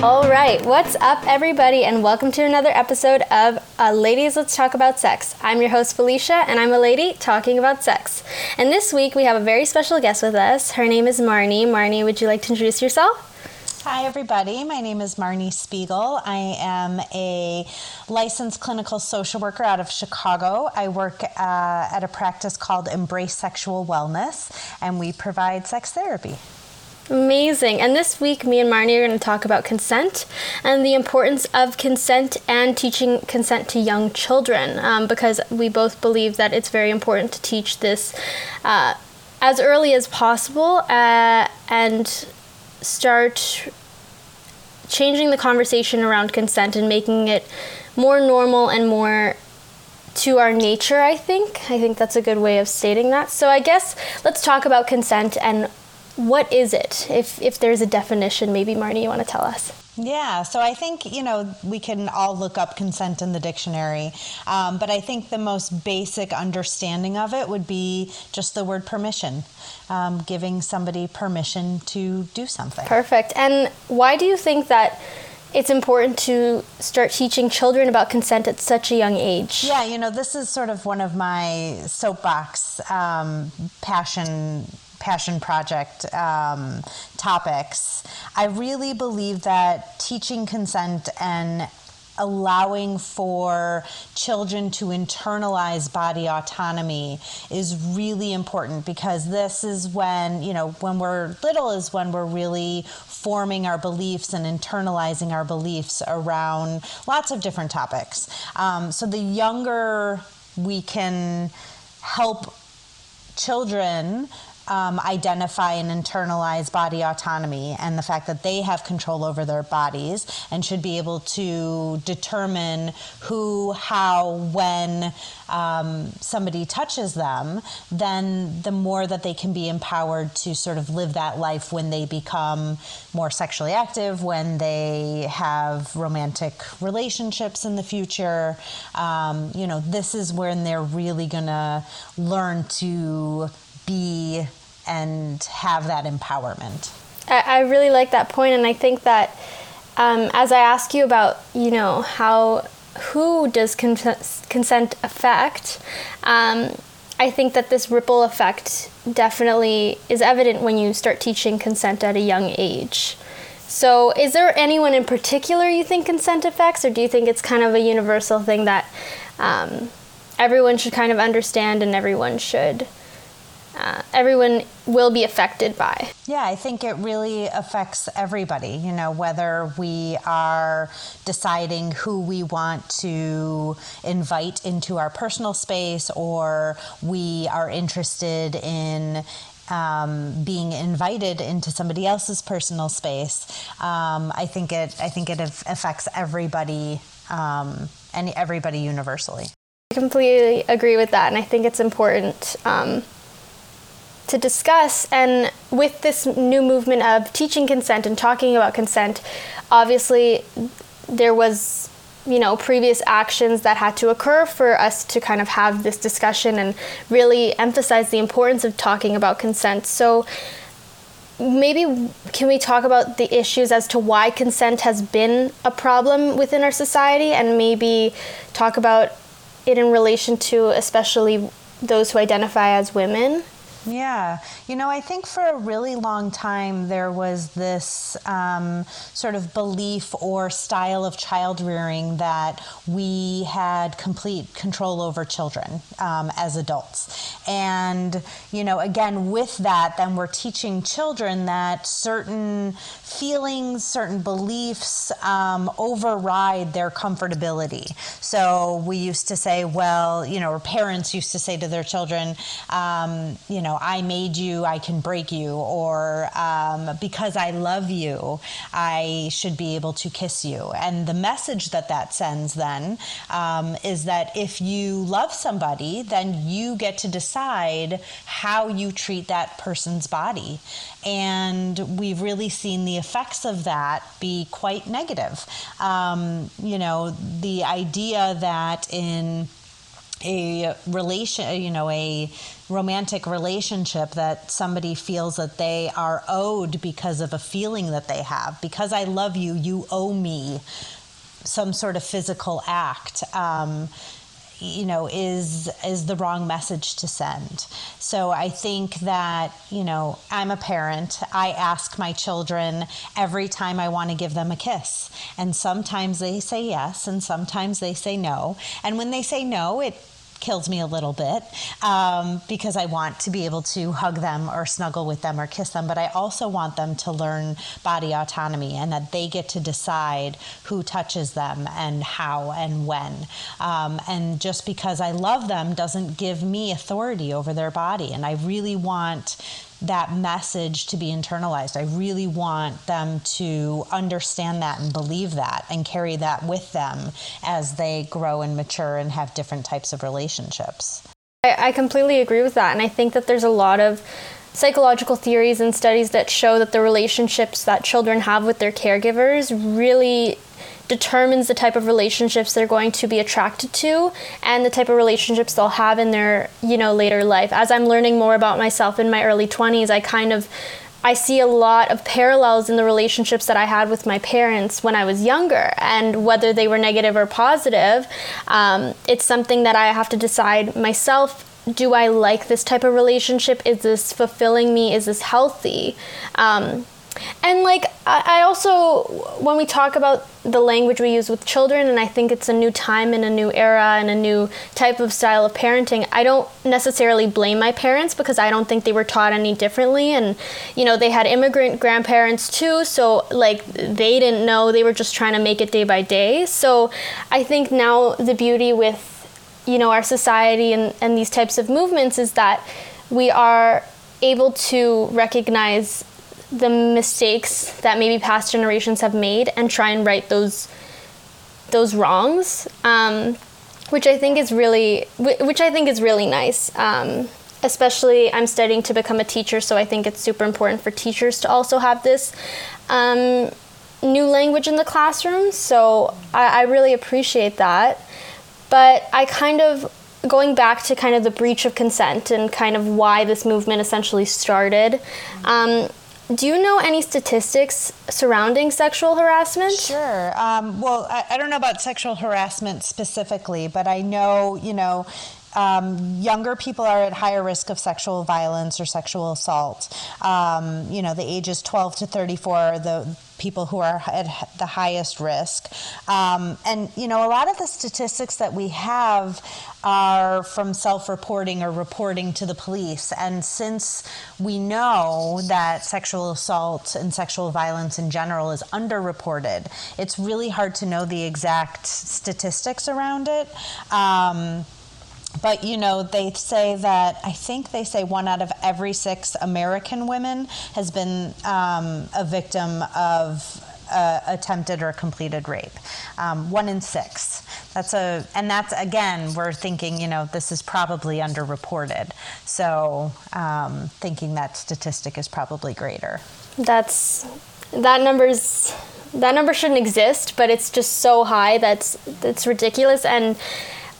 All right, what's up, everybody, and welcome to another episode of uh, Ladies Let's Talk About Sex. I'm your host, Felicia, and I'm a lady talking about sex. And this week we have a very special guest with us. Her name is Marnie. Marnie, would you like to introduce yourself? Hi, everybody. My name is Marnie Spiegel. I am a licensed clinical social worker out of Chicago. I work uh, at a practice called Embrace Sexual Wellness, and we provide sex therapy. Amazing. And this week, me and Marnie are going to talk about consent and the importance of consent and teaching consent to young children um, because we both believe that it's very important to teach this uh, as early as possible uh, and start changing the conversation around consent and making it more normal and more to our nature, I think. I think that's a good way of stating that. So I guess let's talk about consent and what is it? If if there's a definition, maybe Marnie, you want to tell us. Yeah, so I think, you know, we can all look up consent in the dictionary, um, but I think the most basic understanding of it would be just the word permission, um, giving somebody permission to do something. Perfect. And why do you think that it's important to start teaching children about consent at such a young age? Yeah, you know, this is sort of one of my soapbox um, passion passion project um, topics, I really believe that teaching consent and allowing for children to internalize body autonomy is really important because this is when, you know, when we're little is when we're really forming our beliefs and internalizing our beliefs around lots of different topics. Um, so the younger we can help children um, identify and internalize body autonomy and the fact that they have control over their bodies and should be able to determine who, how, when um, somebody touches them, then the more that they can be empowered to sort of live that life when they become more sexually active, when they have romantic relationships in the future. Um, you know, this is when they're really going to learn to be and have that empowerment. I, I really like that point, and I think that um, as I ask you about, you know, how who does consent, consent affect, um, I think that this ripple effect definitely is evident when you start teaching consent at a young age. So, is there anyone in particular you think consent affects, or do you think it's kind of a universal thing that um, everyone should kind of understand and everyone should uh, everyone will be affected by. Yeah, I think it really affects everybody, you know, whether we are deciding who we want to invite into our personal space or we are interested in um, being invited into somebody else's personal space. Um, I think it. I think it affects everybody um, and everybody universally. I completely agree with that, and I think it's important um, to discuss. And with this new movement of teaching consent and talking about consent, obviously there was you know previous actions that had to occur for us to kind of have this discussion and really emphasize the importance of talking about consent so maybe can we talk about the issues as to why consent has been a problem within our society and maybe talk about it in relation to especially those who identify as women yeah. You know, I think for a really long time there was this um, sort of belief or style of child rearing that we had complete control over children um, as adults. And, you know, again, with that, then we're teaching children that certain feelings, certain beliefs um, override their comfortability. So we used to say, well, you know, or parents used to say to their children, um, you know, I made you, I can break you, or um, because I love you, I should be able to kiss you. And the message that that sends then um, is that if you love somebody, then you get to decide how you treat that person's body. And we've really seen the effects of that be quite negative. Um, you know, the idea that in a relation, you know, a romantic relationship that somebody feels that they are owed because of a feeling that they have. Because I love you, you owe me some sort of physical act. Um, you know is is the wrong message to send. So i think that you know i'm a parent. I ask my children every time i want to give them a kiss. And sometimes they say yes and sometimes they say no. And when they say no it kills me a little bit um, because I want to be able to hug them or snuggle with them or kiss them, but I also want them to learn body autonomy and that they get to decide who touches them and how and when. Um, and just because I love them doesn't give me authority over their body. And I really want that message to be internalized. I really want them to understand that and believe that and carry that with them as they grow and mature and have different types of relationships. I, I completely agree with that. And I think that there's a lot of psychological theories and studies that show that the relationships that children have with their caregivers really determines the type of relationships they're going to be attracted to and the type of relationships they'll have in their you know later life as i'm learning more about myself in my early 20s i kind of I see a lot of parallels in the relationships that I had with my parents when I was younger, and whether they were negative or positive, um, it's something that I have to decide myself. Do I like this type of relationship? Is this fulfilling me? Is this healthy? Um, and like I also when we talk about the language we use with children and I think it's a new time and a new era and a new type of style of parenting, I don't necessarily blame my parents because I don't think they were taught any differently and you know, they had immigrant grandparents too, so like they didn't know, they were just trying to make it day by day. So I think now the beauty with you know, our society and, and these types of movements is that we are able to recognize the mistakes that maybe past generations have made and try and right those those wrongs, um, which I think is really which I think is really nice. Um, especially, I'm studying to become a teacher, so I think it's super important for teachers to also have this um, new language in the classroom. So I, I really appreciate that. But I kind of going back to kind of the breach of consent and kind of why this movement essentially started. Um, do you know any statistics surrounding sexual harassment? Sure. Um, well, I, I, don't know about sexual harassment specifically, but I know, you know, um, younger people are at higher risk of sexual violence or sexual assault. Um, you know, the ages 12 to 34 are the people who are at the highest risk. Um, and, you know, a lot of the statistics that we have are from self reporting or reporting to the police. And since we know that sexual assault and sexual violence in general is underreported, it's really hard to know the exact statistics around it. Um, but you know they say that i think they say one out of every six american women has been um, a victim of uh, attempted or completed rape. Um, one in six. That's a and that's again we're thinking you know this is probably underreported. So um, thinking that statistic is probably greater. That's that number's that number shouldn't exist but it's just so high that's that's ridiculous. And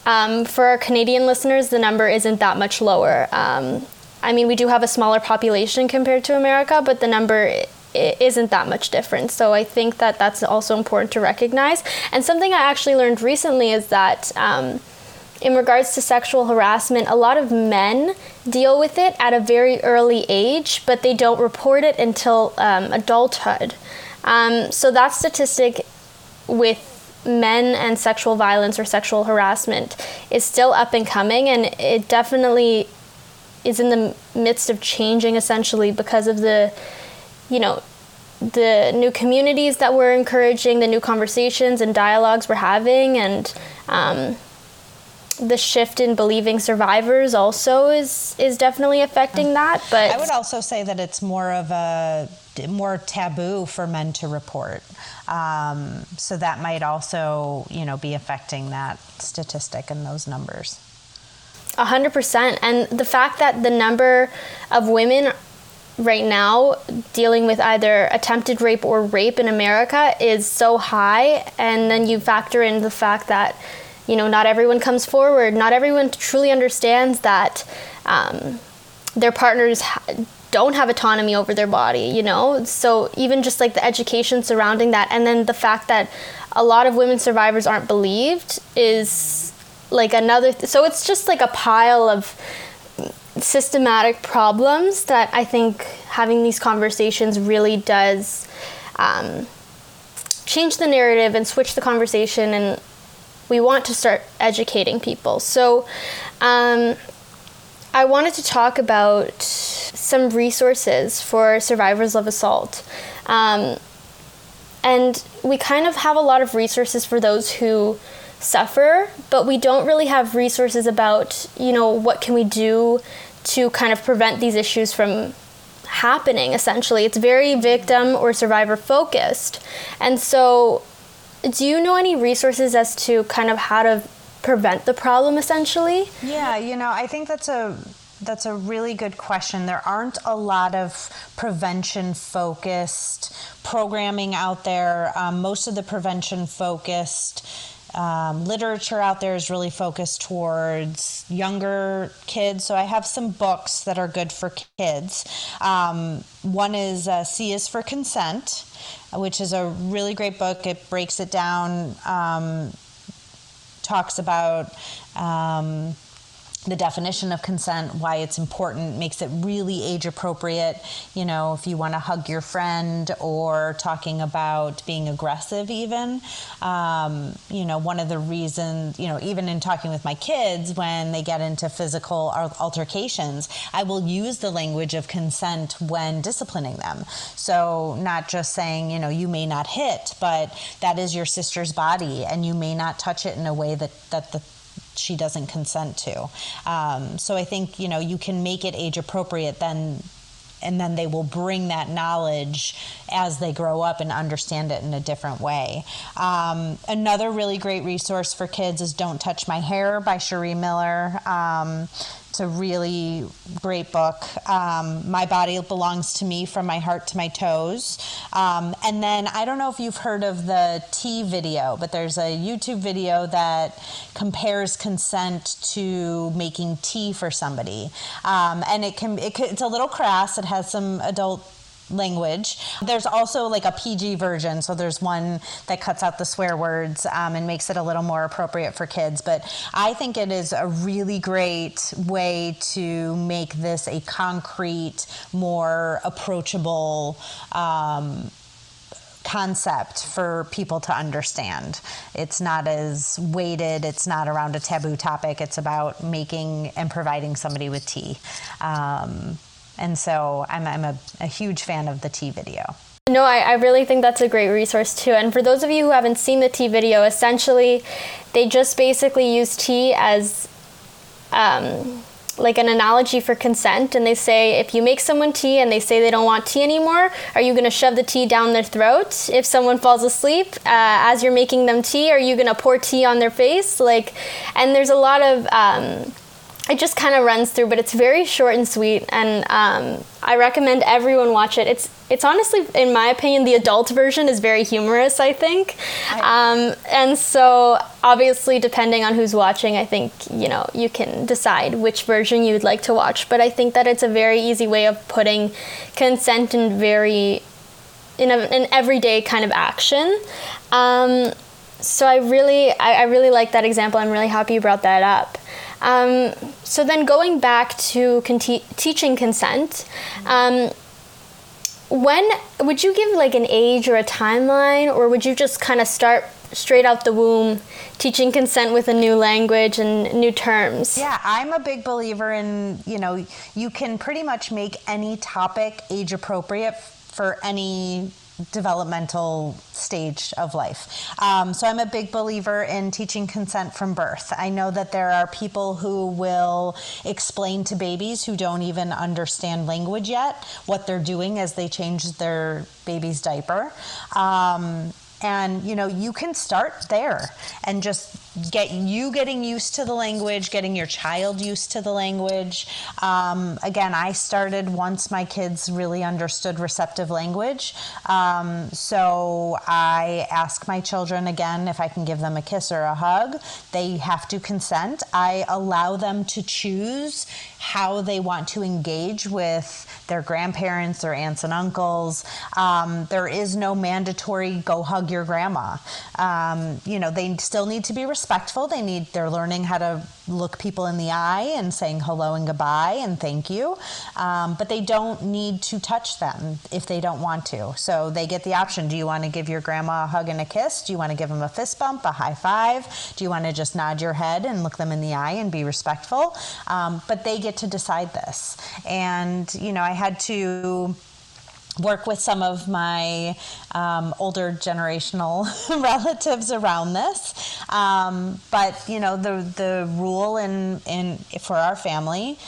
um, for our Canadian listeners, the number isn't that much lower. Um, I mean, we do have a smaller population compared to America, but the number isn't that much different. So I think that that's also important to recognize. And something I actually learned recently is that. Um, in regards to sexual harassment, a lot of men deal with it at a very early age, but they don't report it until um, adulthood. Um, so that statistic with men and sexual violence or sexual harassment is still up and coming, and it definitely is in the midst of changing essentially because of the, you know, the new communities that we're encouraging, the new conversations and dialogues we're having, and um, the shift in believing survivors also is is definitely affecting that. But I would also say that it's more of a more taboo for men to report. Um, so that might also, you know, be affecting that statistic and those numbers. A hundred percent, and the fact that the number of women right now dealing with either attempted rape or rape in America is so high, and then you factor in the fact that you know, not everyone comes forward. Not everyone truly understands that um, their partners ha- don't have autonomy over their body, you know? So even just like the education surrounding that, and then the fact that a lot of women survivors aren't believed is like another. Th- so it's just like a pile of systematic problems that I think having these conversations really does um, change the narrative and switch the conversation and we want to start educating people. So, um, I wanted to talk about some resources for survivors of assault. Um, and we kind of have a lot of resources for those who suffer, but we don't really have resources about, you know, what can we do to kind of prevent these issues from happening essentially. It's very victim or survivor focused. And so do you know any resources as to kind of how to prevent the problem essentially? Yeah, you know, I think that's a that's a really good question. There aren't a lot of prevention focused programming out there. Um, most of the prevention focused um, literature out there is really focused towards younger kids. So I have some books that are good for kids. Um, one is uh, C is for Consent, which is a really great book. It breaks it down, um, talks about um, the definition of consent, why it's important, makes it really age appropriate. You know, if you want to hug your friend or talking about being aggressive, even. Um, you know, one of the reasons, you know, even in talking with my kids when they get into physical altercations, I will use the language of consent when disciplining them. So, not just saying, you know, you may not hit, but that is your sister's body and you may not touch it in a way that, that the she doesn't consent to. Um, so I think you know you can make it age appropriate then and then they will bring that knowledge as they grow up and understand it in a different way. Um, another really great resource for kids is Don't Touch My Hair by Sharee Miller. Um, it's a really great book. Um, my Body Belongs to Me from My Heart to My Toes. Um, and then I don't know if you've heard of the Tea video, but there's a YouTube video that compares consent to making tea for somebody. Um, and it can, it can, it's a little crass. It has some adult language. There's also like a PG version, so there's one that cuts out the swear words um, and makes it a little more appropriate for kids. But I think it is a really great way to make this a concrete, more approachable. Um, concept for people to understand. It's not as weighted, it's not around a taboo topic, it's about making and providing somebody with tea. Um, and so I'm, I'm a, a huge fan of the Tea video. No, I, I really think that's a great resource too. And for those of you who haven't seen the tea video, essentially they just basically use tea as um, like an analogy for consent. And they say if you make someone tea and they say they don't want tea anymore, are you going to shove the tea down their throat? If someone falls asleep uh, as you're making them tea, are you going to pour tea on their face? Like, and there's a lot of. Um, it just kind of runs through, but it's very short and sweet, and um, I recommend everyone watch it. It's it's honestly, in my opinion, the adult version is very humorous. I think, um, and so obviously, depending on who's watching, I think you know you can decide which version you'd like to watch. But I think that it's a very easy way of putting consent in very in a, an everyday kind of action. Um, so I really, I, I really like that example. I'm really happy you brought that up. Um, so then going back to con- teaching consent, um, when would you give like an age or a timeline, or would you just kind of start straight out the womb teaching consent with a new language and new terms? Yeah, I'm a big believer in, you know, you can pretty much make any topic age appropriate for any developmental stage of life. Um, so I'm a big believer in teaching consent from birth. I know that there are people who will explain to babies who don't even understand language yet what they're doing as they change their baby's diaper. Um, and you know you can start there and just get you getting used to the language, getting your child used to the language. Um, again, I started once my kids really understood receptive language. Um, so I ask my children again if I can give them a kiss or a hug. They have to consent. I allow them to choose how they want to engage with their grandparents or aunts and uncles. Um, there is no mandatory go hug your grandma. Um, you know, they still need to be respectful. They need they're learning how to look people in the eye and saying hello and goodbye and thank you. Um, but they don't need to touch them if they don't want to. So they get the option. Do you want to give your grandma a hug and a kiss? Do you want to give them a fist bump, a high five? Do you want to just nod your head and look them in the eye and be respectful? Um, but they get to decide this. And, you know, I had to work with some of my um, older generational relatives around this. Um, but you know, the the rule in in for our family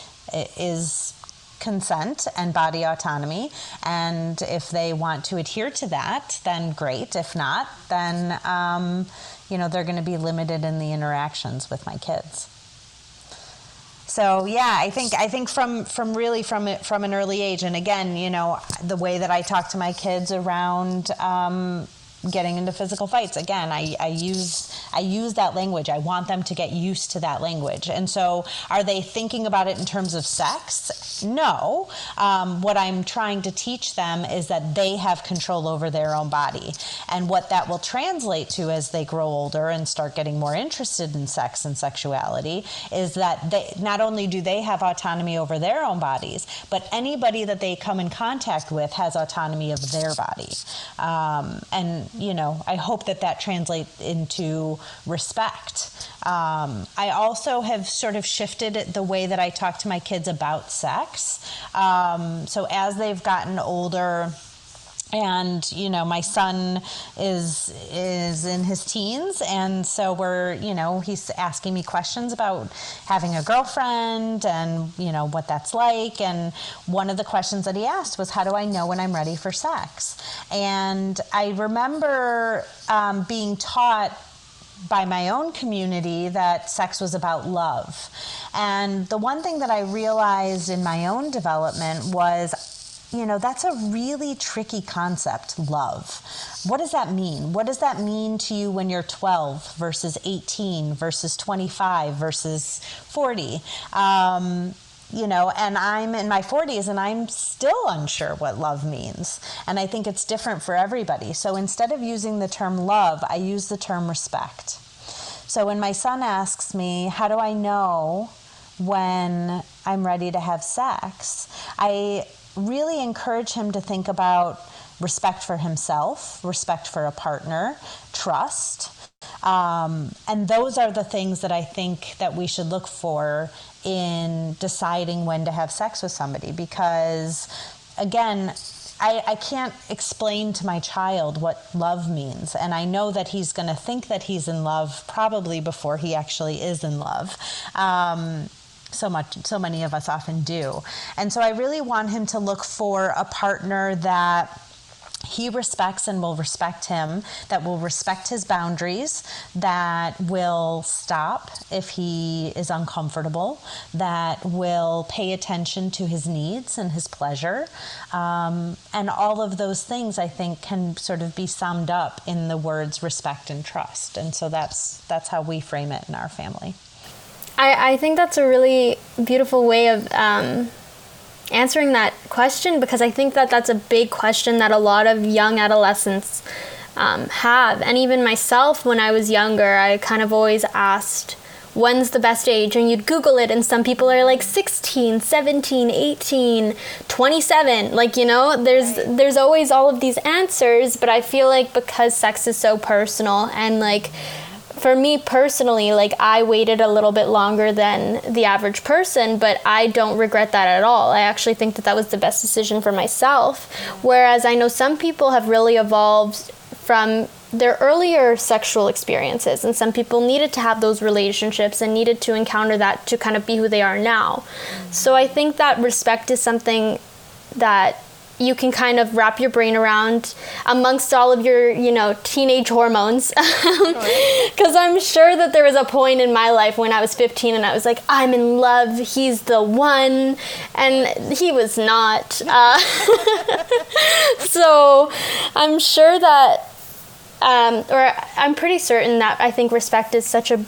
is consent and body autonomy. And if they want to adhere to that, then great. If not, then um, you know they're going to be limited in the interactions with my kids. So yeah, I think I think from from really from from an early age, and again, you know, the way that I talk to my kids around um, getting into physical fights. Again I, I use i use that language. I want them to get used to that language. And so are they thinking about it in terms of sex? No. Um, what i'm trying to teach them is that they have control over their own body. And what that will translate to as they grow older and start getting more interested in sex and sexuality is that they not only do they have autonomy over their own bodies but anybody that they come in contact with has autonomy of their body. Um, and you know, I hope that that translates into respect. Um, I also have sort of shifted the way that I talk to my kids about sex. Um, so as they've gotten older, and you know my son is is in his teens. And so we're you know he's asking me questions about having a girlfriend and you know what that's like. And one of the questions that he asked was how do i know when i'm ready for sex? And i remember um, being taught by my own community that sex was about love. And the one thing that I realized in my own development was you know, that's a really tricky concept, love. What does that mean? What does that mean to you when you're 12 versus 18 versus 25 versus 40? Um, you know, and I'm in my 40s and I'm still unsure what love means. And I think it's different for everybody. So instead of using the term love, I use the term respect. So when my son asks me, How do I know when I'm ready to have sex? I really encourage him to think about respect for himself, respect for a partner, trust. Um, and those are the things that I think that we should look for in deciding when to have sex with somebody because again I, I, can't explain to my child what love means. And I know that he's going to think that he's in love probably before he actually is in love. Um, so much so many of us often do and so i really want him to look for a partner that he respects and will respect him, that will respect his boundaries, that will stop if he is uncomfortable, that will pay attention to his needs and his pleasure. Um, and all of those things, I think, can sort of be summed up in the words respect and trust. And so that's, that's how we frame it in our family. I, I think that's a really beautiful way of um, answering that question because I think that that's a big question that a lot of young adolescents um, have. And even myself, when I was younger, I kind of always asked, when's the best age? And you'd Google it, and some people are like 16, 17, 18, 27. Like, you know, there's, right. there's always all of these answers, but I feel like because sex is so personal and like, for me personally, like I waited a little bit longer than the average person, but I don't regret that at all. I actually think that that was the best decision for myself. Whereas I know some people have really evolved from their earlier sexual experiences, and some people needed to have those relationships and needed to encounter that to kind of be who they are now. So I think that respect is something that you can kind of wrap your brain around amongst all of your, you know, teenage hormones. Because I'm sure that there was a point in my life when I was 15 and I was like, I'm in love, he's the one. And he was not. Uh, so I'm sure that, um, or I'm pretty certain that I think respect is such a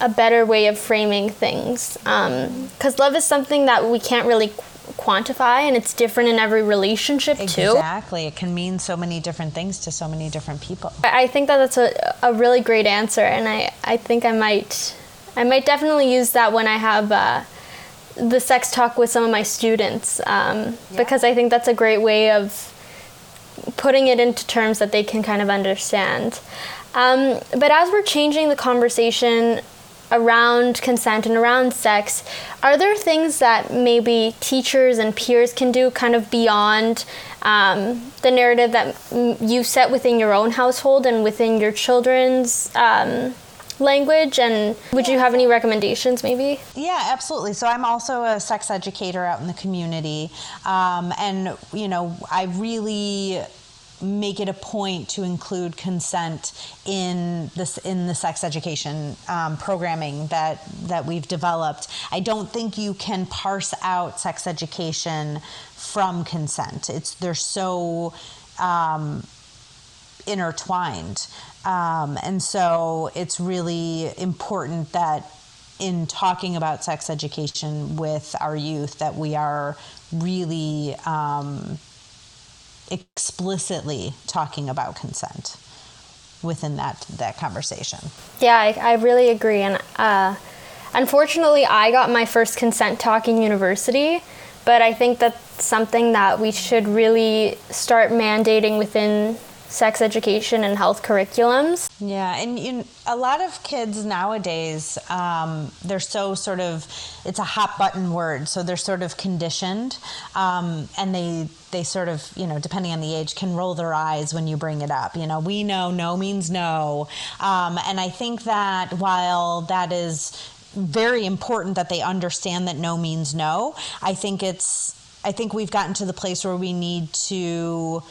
a better way of framing things because um, love is something that we can't really quantify and it's different in every relationship too. Exactly. It can mean so many different things to so many different people. I think that that's a, a really great answer and i, I think i might i might definitely use that when i have uh, the sex talk with some of my students um, yeah. because i think that's a great way of putting it into terms that they can kind of understand. Um, but as we're changing the conversation around consent and around sex, are there things that maybe teachers and peers can do kind of beyond um, the narrative that you set within your own household and within your children's um, language? And would you have any recommendations maybe? Yeah absolutely. So i'm also a sex educator out in the community. Um, and you know i really make it a point to include consent in this in the sex education um, programming that that we've developed. I don't think you can parse out sex education from consent. It's they're so um, intertwined, um, and so it's really important that in talking about sex education with our youth that we are really um, explicitly talking about consent within that that conversation. Yeah, I, I really agree, and uh, unfortunately, I got my first consent talk in university, but I think that's something that we should really start mandating within sex education and health curriculums. Yeah, and you, a lot of kids nowadays, um, they're so sort of, it's a hot button word, so they're sort of conditioned, um, and they they sort of, you know, depending on the age, can roll their eyes when you bring it up. You know, we know no means no, um, and I think that while that is very important that they understand that no means no, I think it's I think we've gotten to the place where we need to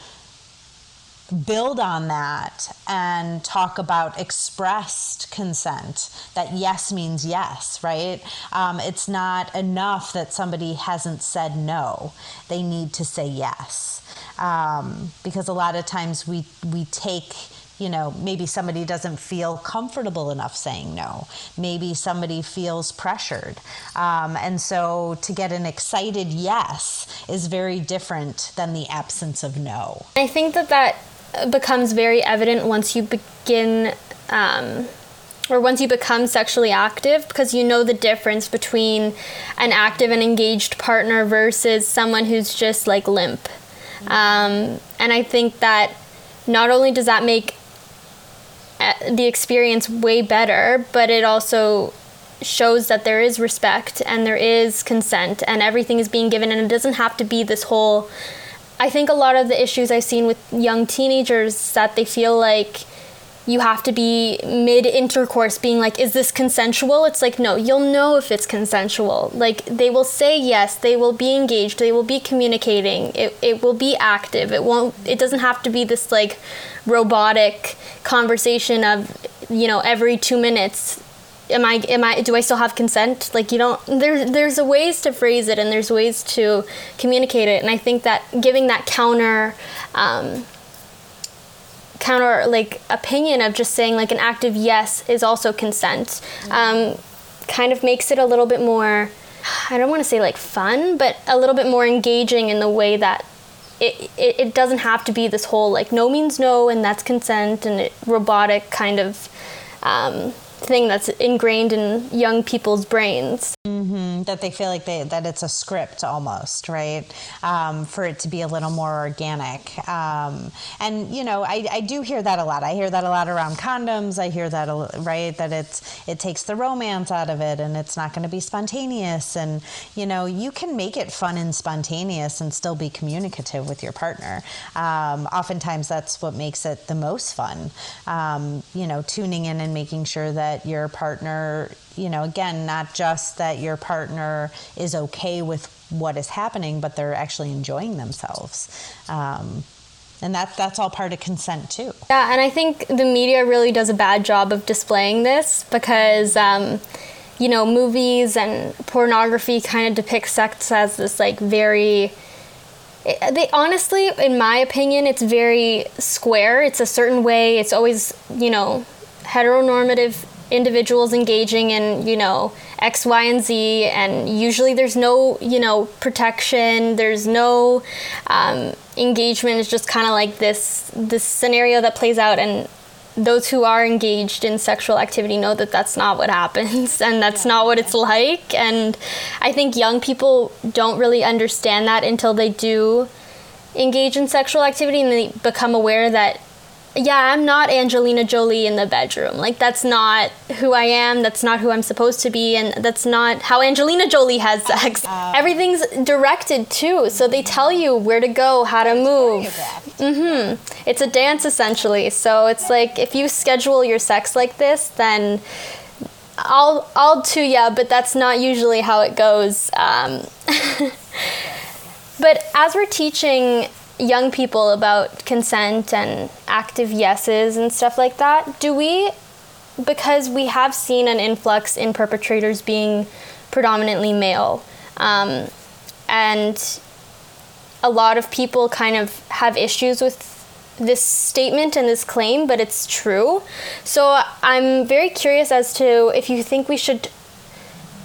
build on that and talk about expressed consent that yes means yes right um, it's not enough that somebody hasn't said no they need to say yes um, because a lot of times we we take you know, maybe somebody doesn't feel comfortable enough saying no. Maybe somebody feels pressured. Um, and so to get an excited yes is very different than the absence of no. I think that that becomes very evident once you begin um, or once you become sexually active because you know the difference between an active and engaged partner versus someone who's just like limp. Um, and I think that not only does that make uh, the experience way better, but it also shows that there is respect and there is consent and everything is being given and it doesn't have to be this whole I think a lot of the issues I've seen with young teenagers that they feel like you have to be mid intercourse being like is this consensual? It's like no you'll know if it's consensual. Like they will say yes they will be engaged they will be communicating it, it will be active. It won't it doesn't have to be this like robotic conversation of you know every two minutes am I am I do I still have consent? Like you don't there's there's a ways to phrase it and there's ways to communicate it and I think that giving that counter um, counter like opinion of just saying like an active yes is also consent um, kind of makes it a little bit more I don't want to say like fun but a little bit more engaging in the way that it, it, it doesn't have to be this whole like no means no and that's consent and it, robotic kind of um, thing that's ingrained in young people's brains. That they feel like they that it's a script almost, right? Um, for it to be a little more organic. Um, and you know, I, I do hear that a lot. I hear that a lot around condoms. I hear that right that it's it takes the romance out of it, and it's not going to be spontaneous. And you know, you can make it fun and spontaneous and still be communicative with your partner. Um, oftentimes, that's what makes it the most fun. Um, you know, tuning in and making sure that your partner you know, again, not just that your partner is okay with what is happening, but they're actually enjoying themselves. Um, and that that's all part of consent too. Yeah, and I think the media really does a bad job of displaying this because. Um, you know, movies and pornography kind of depict sex as this like very they honestly in my opinion it's very square it's a certain way it's always you know heteronormative individuals engaging in you know x y and z and usually there's no you know protection there's no um, engagement. It's just kind of like this this scenario that plays out and those who are engaged in sexual activity know that that's not what happens and that's not what it's like and i think young people don't really understand that until they do engage in sexual activity and they become aware that yeah, I'm not Angelina Jolie in the bedroom. Like that's not who I am. That's not who I'm supposed to be, and that's not how Angelina Jolie has sex. Uh, Everything's directed too, so they tell you where to go, how to move. Mm hmm. It's a dance essentially. So it's like if you schedule your sex like this, then I'll I'll too yeah, but that's not usually how it goes. Um, but as we're teaching young people about consent and active yeses and stuff like that, do we, because we have seen an influx in perpetrators being predominantly male, um, and a lot of people kind of have issues with this statement and this claim, but it's true. So I'm very curious as to if you think we should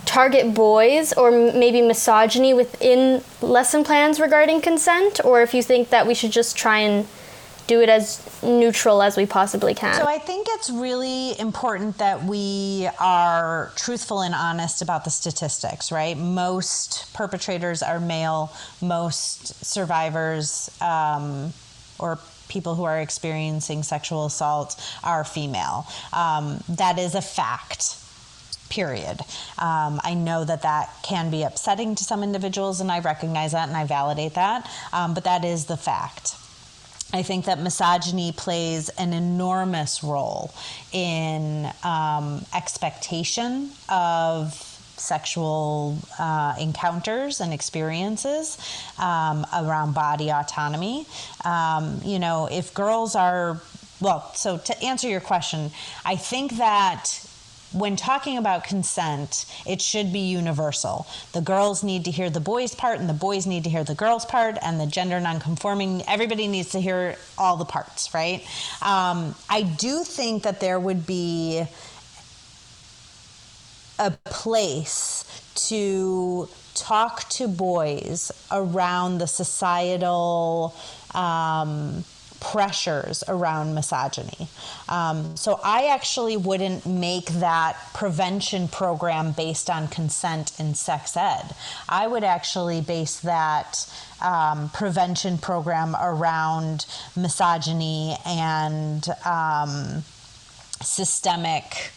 target boys or maybe misogyny within lesson plans regarding consent, or if you think that we should just try and do it as neutral as we possibly can. So I think it's really important that we are truthful and honest about the statistics, right? Most perpetrators are male, most survivors um, or people who are experiencing sexual assault are female. Um, that is a fact period. Um, I know that that can be upsetting to some individuals, and I recognize that and I validate that, um, but that is the fact. I think that misogyny plays an enormous role in um, expectation of sexual uh, encounters and experiences um, around body autonomy. Um, you know, if girls are, well, so to answer your question, I think that when talking about consent, it should be universal. The girls need to hear the boys' part, and the boys need to hear the girls' part, and the gender nonconforming, everybody needs to hear all the parts, right? Um, I do think that there would be a place to talk to boys around the societal. Um, pressures around misogyny. Um, so I actually wouldn't make that prevention program based on consent in sex ed. I would actually base that um, prevention program around misogyny and um, systemic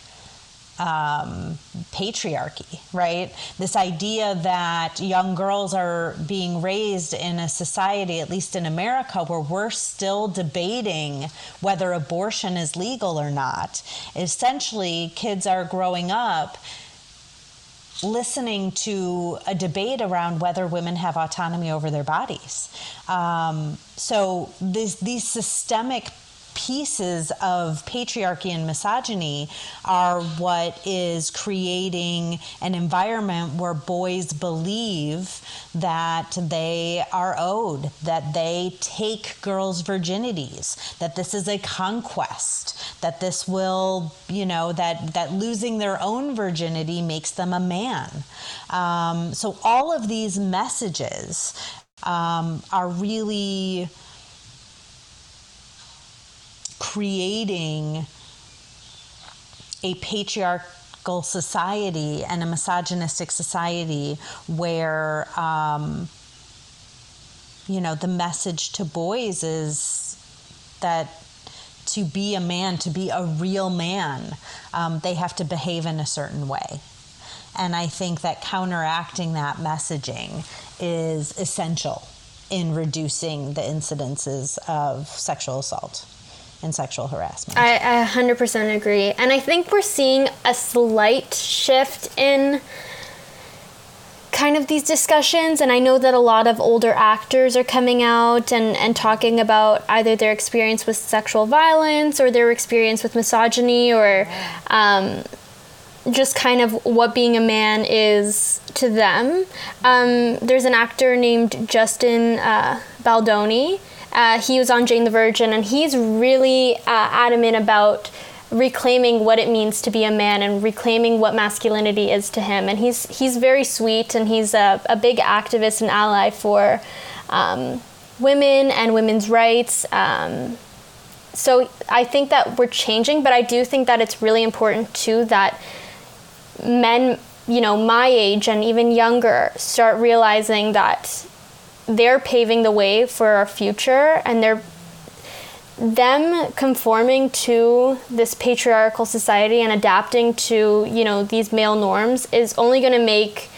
um, patriarchy, right? This idea that young girls are being raised in a society, at least in America, where we're still debating whether abortion is legal or not. Essentially, kids are growing up listening to a debate around whether women have autonomy over their bodies. Um, so this, these systemic pieces of patriarchy and misogyny are what is creating an environment where boys believe that they are owed, that they take girls' virginities, that this is a conquest, that this will, you know, that, that losing their own virginity makes them a man. Um, so all of these messages um, are really creating a patriarchal society and a misogynistic society where um, you know the message to boys is that to be a man to be a real man um, they have to behave in a certain way. And i think that counteracting that messaging is essential in reducing the incidences of sexual assault in sexual harassment. I, I 100% agree. And I think we're seeing a slight shift in kind of these discussions and i know that a lot of older actors are coming out and, and talking about either their experience with sexual violence or their experience with misogyny or um, just kind of what being a man is to them um, there's an actor named justin uh, baldoni uh, he was on jane the virgin and he's really uh, adamant about reclaiming what it means to be a man and reclaiming what masculinity is to him. And he's he's very sweet and he's a, a big activist and ally for um, women and women's rights. Um, so I think that we're changing, but I do think that it's really important too that men, you know, my age and even younger, start realizing that they're paving the way for our future and they're them conforming to this patriarchal society and adapting to you know these male norms is only going to make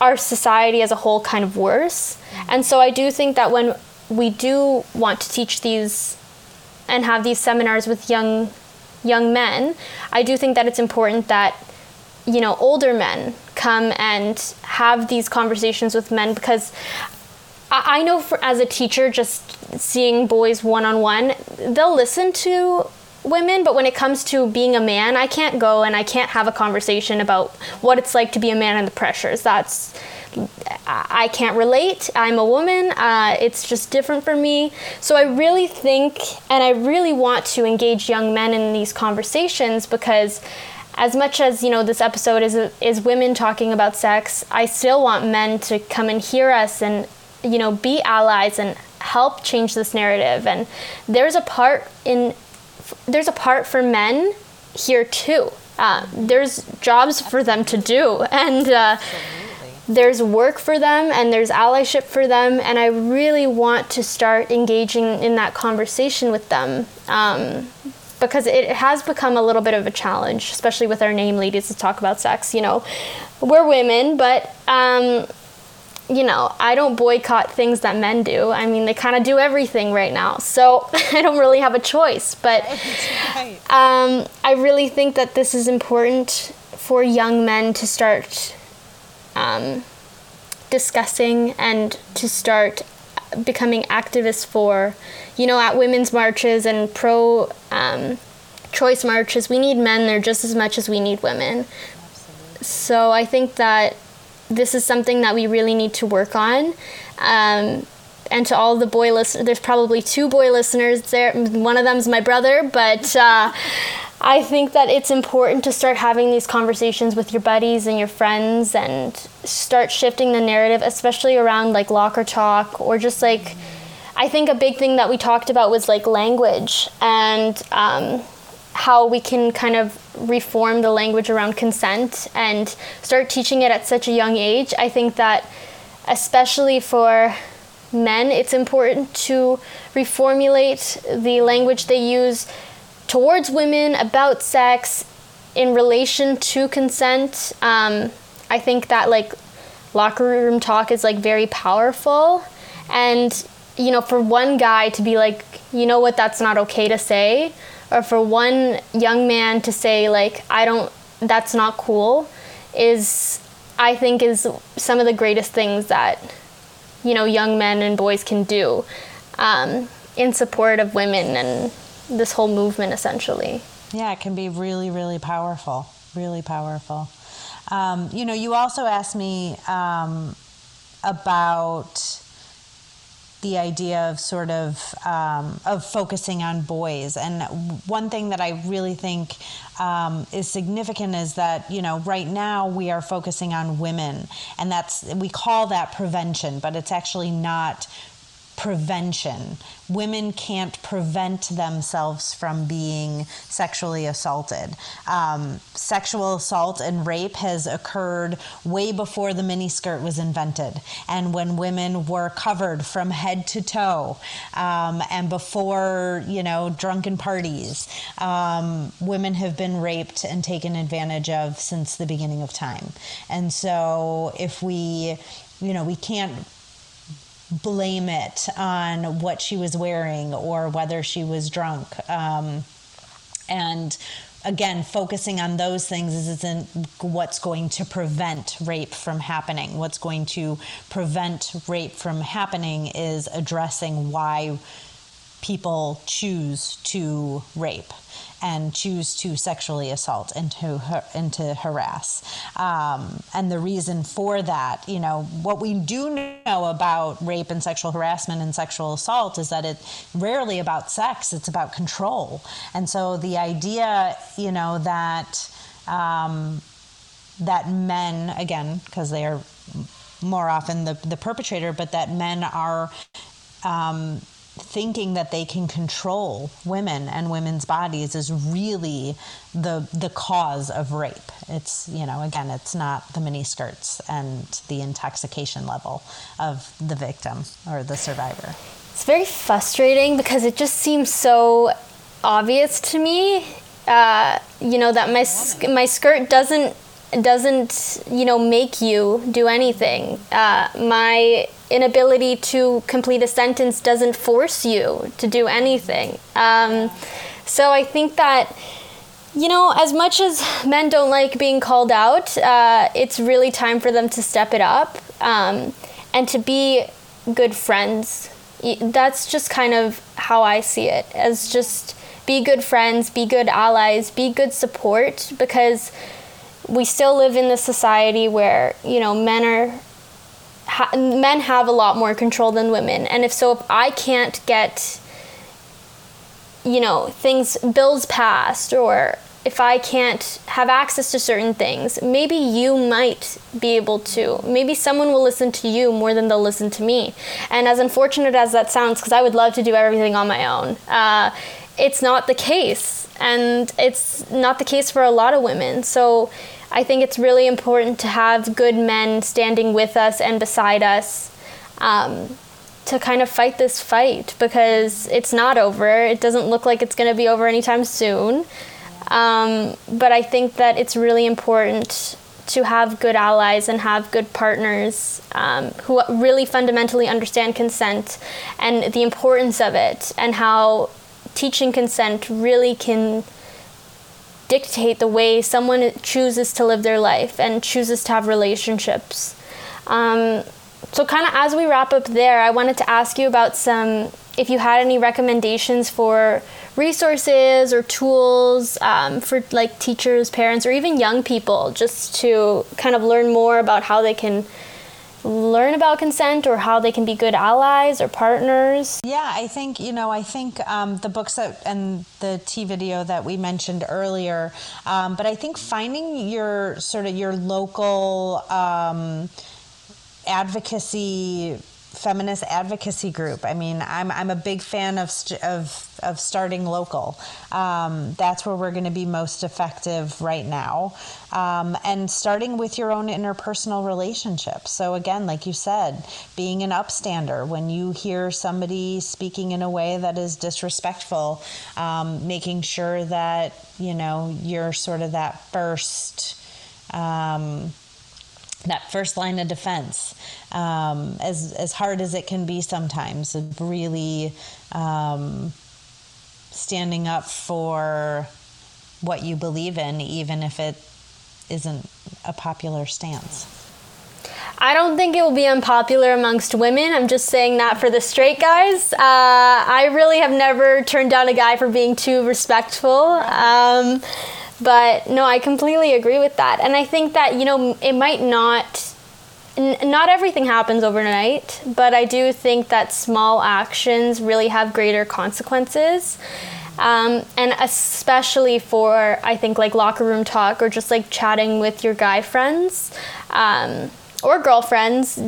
our society as a whole kind of worse. And so i do think that when we do want to teach these and have these seminars with young young men i do think that it's important that you know older men come and have these conversations with men because I know for, as a teacher, just seeing boys one on one, they'll listen to women, but when it comes to being a man, I can't go and I can't have a conversation about what it's like to be a man and the pressures. That's I can't relate. I'm a woman. Uh, it's just different for me. So I really think, and I really want to engage young men in these conversations because as much as you know this episode is is women talking about sex i still want men to come and hear us and you know, be allies and help change this narrative. And there's a part in there's a part for men here too. Uh, there's jobs for them to do, and uh, there's work for them, and there's allyship for them. And I really want to start engaging in that conversation with them. Um, because it has become a little bit of a challenge, especially with our name ladies, to talk about sex. You know, we're women, but um, you know, I don't boycott things that men do. I mean, they kind of do everything right now. So I don't really have a choice. But um, I really think that this is important for young men to start um, discussing and to start becoming activists for, you know, at women's marches and pro um, choice marches. We need men there just as much as we need women. Absolutely. So I think that this is something that we really need to work on. Um, and to all the boy listeners, there's probably two boy listeners there. One of them's my brother, but uh, I think that it's important to start having these conversations with your buddies and your friends and start shifting the narrative, especially around like locker talk or just like. I think a big thing that we talked about was like language and um, how we can kind of reform the language around consent and start teaching it at such a young age. I think that, especially for men, it's important to reformulate the language they use towards women about sex in relation to consent. Um, I think that like locker room talk is like very powerful, and you know, for one guy to be like, you know what, that's not okay to say or for one young man to say like i don't that's not cool is i think is some of the greatest things that you know young men and boys can do um, in support of women and this whole movement essentially. Yeah it can be really really powerful really powerful. Um, you know you also asked me um, about the idea of sort of um, of focusing on boys. And one thing that I really think um, is significant is that you know right now we are focusing on women, and that's we call that prevention, but it's actually not prevention. Women can't prevent themselves from being sexually assaulted. Um, sexual assault and rape has occurred way before the miniskirt was invented, and when women were covered from head to toe, um, and before you know drunken parties, um, women have been raped and taken advantage of since the beginning of time. And so, if we, you know, we can't blame it on what she was wearing or whether she was drunk. Um, and again, focusing on those things isn't what's going to prevent rape from happening. What's going to prevent rape from happening is addressing why people choose to rape and choose to sexually assault and to and to harass. Um, and the reason for that, you know, what we do know about rape and sexual harassment and sexual assault is that it's rarely about sex; it's about control. And so the idea, you know, that um, that men, again, because they are more often the, the perpetrator, but that men are um, thinking that they can control women and women's bodies is really the the cause of rape. It's you know again it's not the mini skirts and the intoxication level of the victim or the survivor. It's very frustrating because it just seems so obvious to me. Uh, you know that my my skirt doesn't doesn't you know make you do anything. Uh, my inability to complete a sentence doesn't force you to do anything. Um, so I think that you know, as much as men don't like being called out, uh, it's really time for them to step it up um, and to be good friends. That's just kind of how I see it as just be good friends, be good allies, be good support because we still live in this society where you know men are ha- men have a lot more control than women. And if so if i can't get you know things bills passed or if i can't have access to certain things maybe you might be able to. Maybe someone will listen to you more than they'll listen to me. And as unfortunate as that sounds because i would love to do everything on my own uh, it's not the case. And it's not the case for a lot of women. So I think it's really important to have good men standing with us and beside us um, to kind of fight this fight because it's not over. It doesn't look like it's going to be over anytime soon. Um, but I think that it's really important to have good allies and have good partners um, who really fundamentally understand consent and the importance of it and how teaching consent really can dictate the way someone chooses to live their life and chooses to have relationships. Um, so, kind of as we wrap up there, I wanted to ask you about some, if you had any recommendations for resources or tools um, for like teachers, parents, or even young people just to kind of learn more about how they can learn about consent or how they can be good allies or partners? Yeah, I think, you know, I think um, the books that and the tea video that we mentioned earlier, um, but I think finding your sort of your local um, advocacy feminist advocacy group. I mean, I'm, I'm a big fan of, of, of starting local. Um, that's where we're going to be most effective right now. Um, and starting with your own interpersonal relationships. So, again, like you said, being an upstander, when you hear somebody speaking in a way that is disrespectful, um, making sure that, you know, you're sort of that first. That first line of defense, um, as as hard as it can be sometimes, really um, standing up for what you believe in, even if it isn't a popular stance. I don't think it will be unpopular amongst women. I'm just saying that for the straight guys. Uh, I really have never turned down a guy for being too respectful. Um, but no, I completely agree with that. And I think that, you know, it might not not everything happens overnight, but I do think that small actions really have greater consequences. Um, and especially for, I think, like locker room talk or just like chatting with your guy friends um, or girlfriends,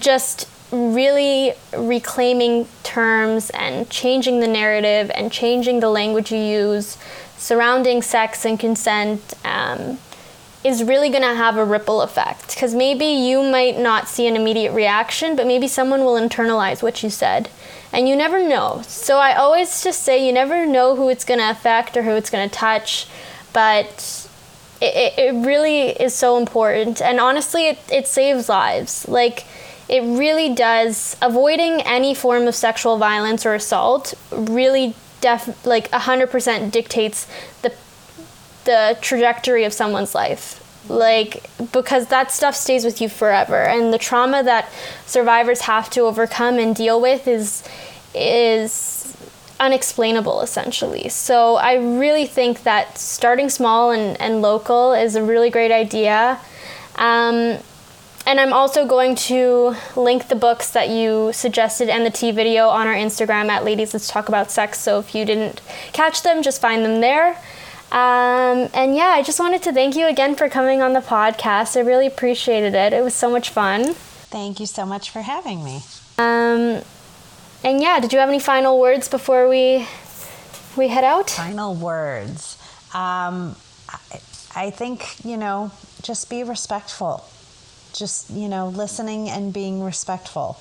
just really reclaiming terms and changing the narrative and changing the language you use surrounding sex and consent um, is really going to have a ripple effect because maybe you might not see an immediate reaction, but maybe someone will internalize what you said. And you never know. So I always just say you never know who it's going to affect or who it's going to touch, but it, it really is so important. And honestly, it, it saves lives. Like, it really does avoiding any form of sexual violence or assault really def like 100% dictates the the trajectory of someone's life. Like because that stuff stays with you forever. And the trauma that survivors have to overcome and deal with is is unexplainable essentially. So i really think that starting small and, and local is a really great idea. Um, and I'm also going to link the books that you suggested and the tea video on our Instagram at Ladies Let's Talk About Sex. So if you didn't catch them, just find them there. Um, and yeah, I just wanted to thank you again for coming on the podcast. I really appreciated it. It was so much fun. Thank you so much for having me. Um, and yeah, did you have any final words before we we head out? Final words. Um, I, I think you know, just be respectful just you know listening and being respectful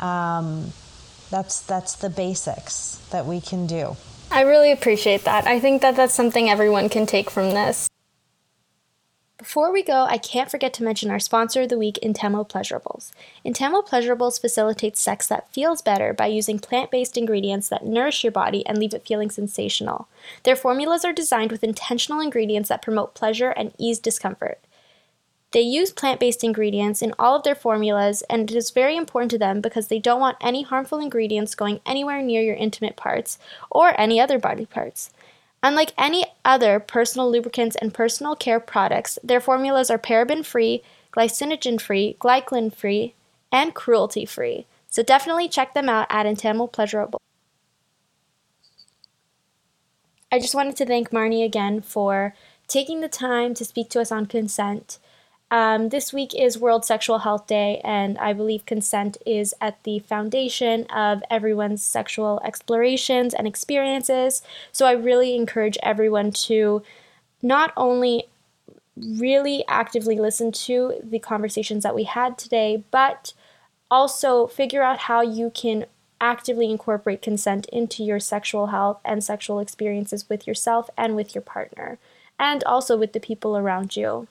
um, that's that's the basics that we can do i really appreciate that i think that that's something everyone can take from this before we go, I can't forget to mention our sponsor of the week, Intemo Pleasurables. Intemo Pleasurables facilitates sex that feels better by using plant based ingredients that nourish your body and leave it feeling sensational. Their formulas are designed with intentional ingredients that promote pleasure and ease discomfort. They use plant based ingredients in all of their formulas, and it is very important to them because they don't want any harmful ingredients going anywhere near your intimate parts or any other body parts. Unlike any other personal lubricants and personal care products, their formulas are paraben free, glycinogen free, glycolin free, and cruelty free. So definitely check them out at Intemo Pleasurable. I just wanted to thank Marnie again for taking the time to speak to us on consent. Um, this week is World Sexual Health Day, and I believe consent is at the foundation of everyone's sexual explorations and experiences. So I really encourage everyone to not only really actively listen to the conversations that we had today, but also figure out how you can actively incorporate consent into your sexual health and sexual experiences with yourself and with your partner, and also with the people around you.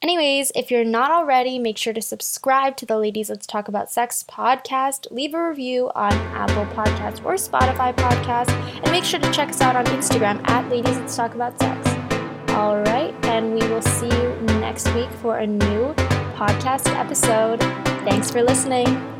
Anyways, if you're not already, make sure to subscribe to the Ladies Let's Talk About Sex podcast, leave a review on Apple Podcasts or Spotify Podcasts, and make sure to check us out on Instagram at Ladies Let's Talk About Sex. All right, and we will see you next week for a new podcast episode. Thanks for listening.